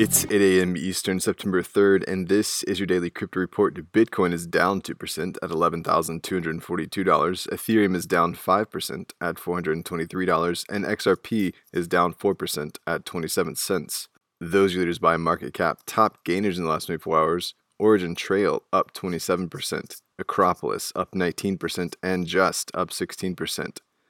It's 8 a.m. Eastern, September 3rd, and this is your daily crypto report. Bitcoin is down 2% at $11,242. Ethereum is down 5% at $423, and XRP is down 4% at 27 cents. Those leaders by market cap. Top gainers in the last 24 hours OriginTrail up 27%, Akropolis up 19%, and Just up 16%.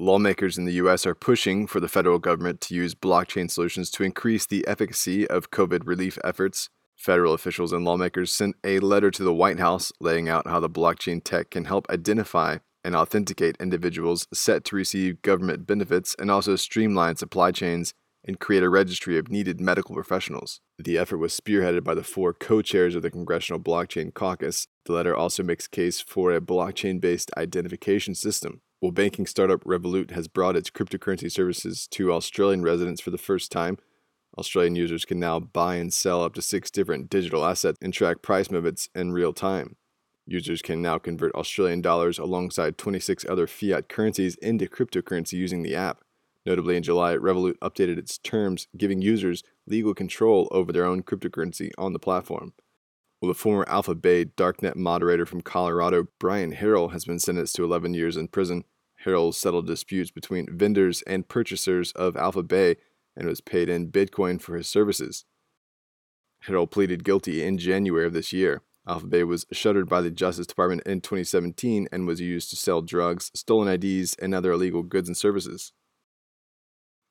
Lawmakers in the U.S. are pushing for the federal government to use blockchain solutions to increase the efficacy of COVID relief efforts. Federal officials and lawmakers sent a letter to the White House laying out how the blockchain tech can help identify and authenticate individuals set to receive government benefits and also streamline supply chains and create a registry of needed medical professionals. The effort was spearheaded by the four co chairs of the Congressional Blockchain Caucus. The letter also makes case for a blockchain based identification system well, banking startup Revolut has brought its cryptocurrency services to Australian residents for the first time. Australian users can now buy and sell up to six different digital assets and track price movements in real time. Users can now convert Australian dollars alongside 26 other fiat currencies into cryptocurrency using the app. Notably, in July, Revolut updated its terms, giving users legal control over their own cryptocurrency on the platform. Well, the former AlphaBay darknet moderator from Colorado, Bryan Herrell, has been sentenced to 11 years in prison. Herrell settled disputes between vendors and purchasers of AlphaBay and was paid in Bitcoin for his services. Herrell pleaded guilty in January of this year. AlphaBay was shuttered by the Justice Department in 2017 and was used to sell drugs, stolen IDs, and other illegal goods and services.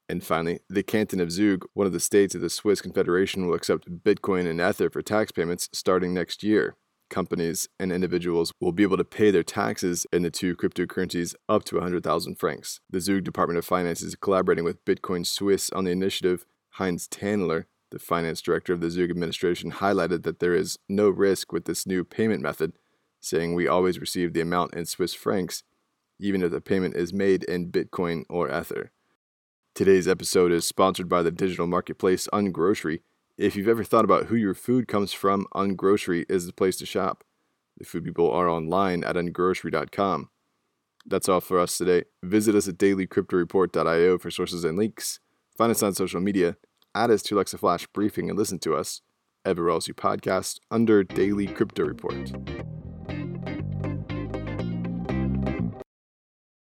And finally, the canton of Zug, one of the states of the Swiss Confederation, will accept Bitcoin and Ether for tax payments starting next year. Companies and individuals will be able to pay their taxes in the two cryptocurrencies up to 100,000 francs. The Zug Department of Finance is collaborating with Bitcoin Suisse on the initiative. Heinz Tännler, the finance director of the Zug administration, highlighted that there is no risk with this new payment method, saying we always receive the amount in Swiss francs, even if the payment is made in Bitcoin or Ether. Today's episode is sponsored by the digital marketplace Ungrocery. If you've ever thought about who your food comes from, Ungrocery is the place to shop. The food people are online at ungrocery.com. That's all for us today. Visit us at dailycryptoreport.io for sources and links. Find us on social media. Add us to Alexa Flash Briefing and listen to us everywhere else you podcast under Daily Crypto Report.